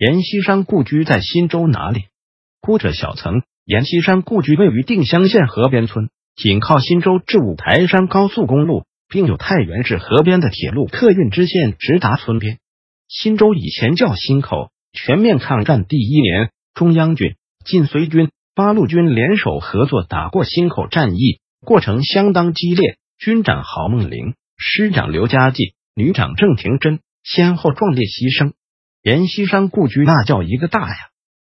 阎锡山故居在新州哪里？姑者小曾，阎锡山故居位于定襄县河边村，紧靠新州至五台山高速公路。并有太原市河边的铁路客运支线直达村边。新州以前叫新口。全面抗战第一年，中央军、晋绥军、八路军联手合作打过新口战役，过程相当激烈。军长郝梦龄、师长刘家骥、旅长郑廷珍先后壮烈牺牲。阎锡山故居那叫一个大呀！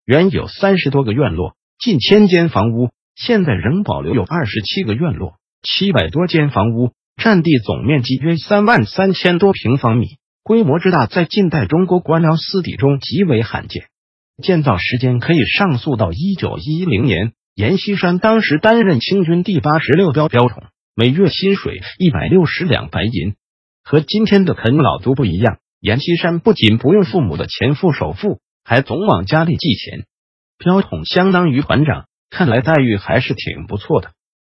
原有三十多个院落，近千间房屋，现在仍保留有二十七个院落，七百多间房屋。占地总面积约三万三千多平方米，规模之大，在近代中国官僚私邸中极为罕见。建造时间可以上溯到一九一零年，阎锡山当时担任清军第八十六标标统，每月薪水一百六十两白银。和今天的啃老族不一样，阎锡山不仅不用父母的钱付首付，还总往家里寄钱。标统相当于团长，看来待遇还是挺不错的。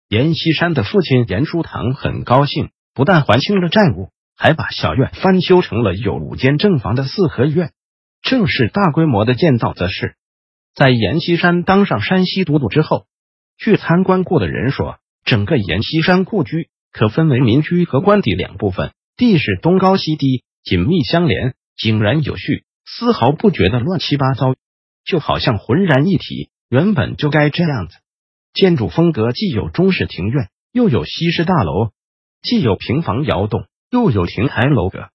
阎锡山的父亲阎书堂很高兴，不但还清了债务，还把小院翻修成了有五间正房的四合院。正式大规模的建造，则是在阎锡山当上山西都督之后。据参观过的人说，整个阎锡山故居可分为民居和官邸两部分，地势东高西低，紧密相连，井然有序，丝毫不觉得乱七八糟，就好像浑然一体，原本就该这样子。建筑风格既有中式庭院，又有西式大楼；既有平房窑洞，又有亭台楼阁。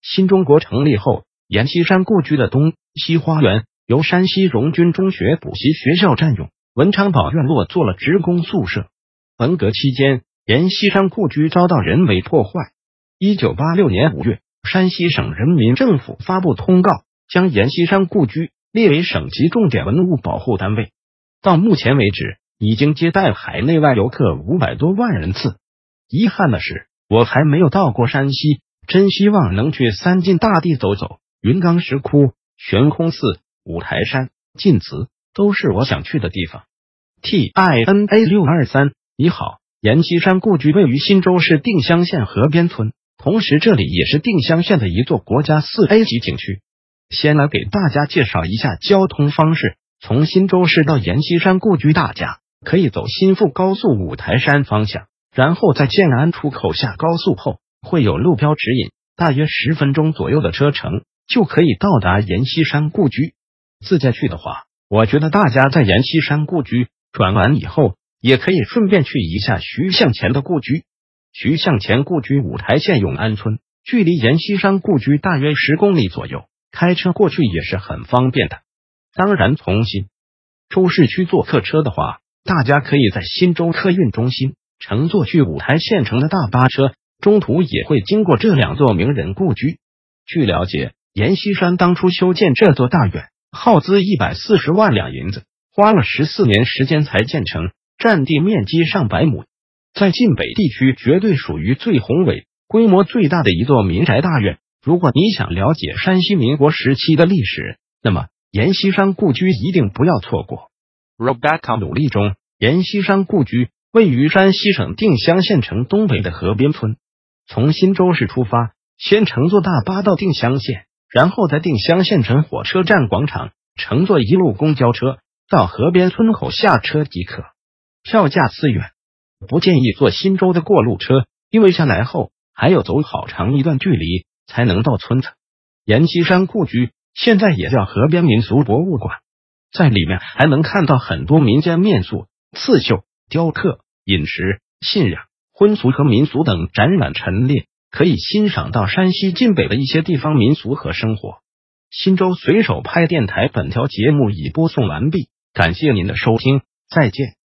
新中国成立后，阎锡山故居的东西花园由山西荣军中学补习学校占用，文昌堡院落做了职工宿舍。文革期间，阎锡山故居遭到人为破坏。一九八六年五月，山西省人民政府发布通告，将阎锡山故居列为省级重点文物保护单位。到目前为止，已经接待海内外游客五百多万人次。遗憾的是，我还没有到过山西，真希望能去三晋大地走走。云冈石窟、悬空寺、五台山、晋祠都是我想去的地方。T I N A 六二三，你好，阎锡山故居位于忻州市定襄县河边村，同时这里也是定襄县的一座国家四 A 级景区。先来给大家介绍一下交通方式：从新州市到阎锡山故居，大家。可以走新富高速五台山方向，然后在建安出口下高速后，会有路标指引，大约十分钟左右的车程就可以到达阎锡山故居。自驾去的话，我觉得大家在阎锡山故居转完以后，也可以顺便去一下徐向前的故居。徐向前故居五台县永安村，距离阎锡山故居大约十公里左右，开车过去也是很方便的。当然，从新州市区坐客车的话。大家可以在新州客运中心乘坐去五台县城的大巴车，中途也会经过这两座名人故居。据了解，阎锡山当初修建这座大院，耗资一百四十万两银子，花了十四年时间才建成，占地面积上百亩，在晋北地区绝对属于最宏伟、规模最大的一座民宅大院。如果你想了解山西民国时期的历史，那么阎锡山故居一定不要错过。Rebecca 努力中，阎锡山故居位于山西省定襄县城东北的河边村。从忻州市出发，先乘坐大巴到定襄县，然后在定襄县城火车站广场乘坐一路公交车到河边村口下车即可。票价四元，不建议坐新州的过路车，因为下来后还要走好长一段距离才能到村子。阎锡山故居现在也叫河边民俗博物馆。在里面还能看到很多民间面塑、刺绣、雕刻、饮食、信仰、婚俗和民俗等展览陈列，可以欣赏到山西晋北的一些地方民俗和生活。新州随手拍电台本条节目已播送完毕，感谢您的收听，再见。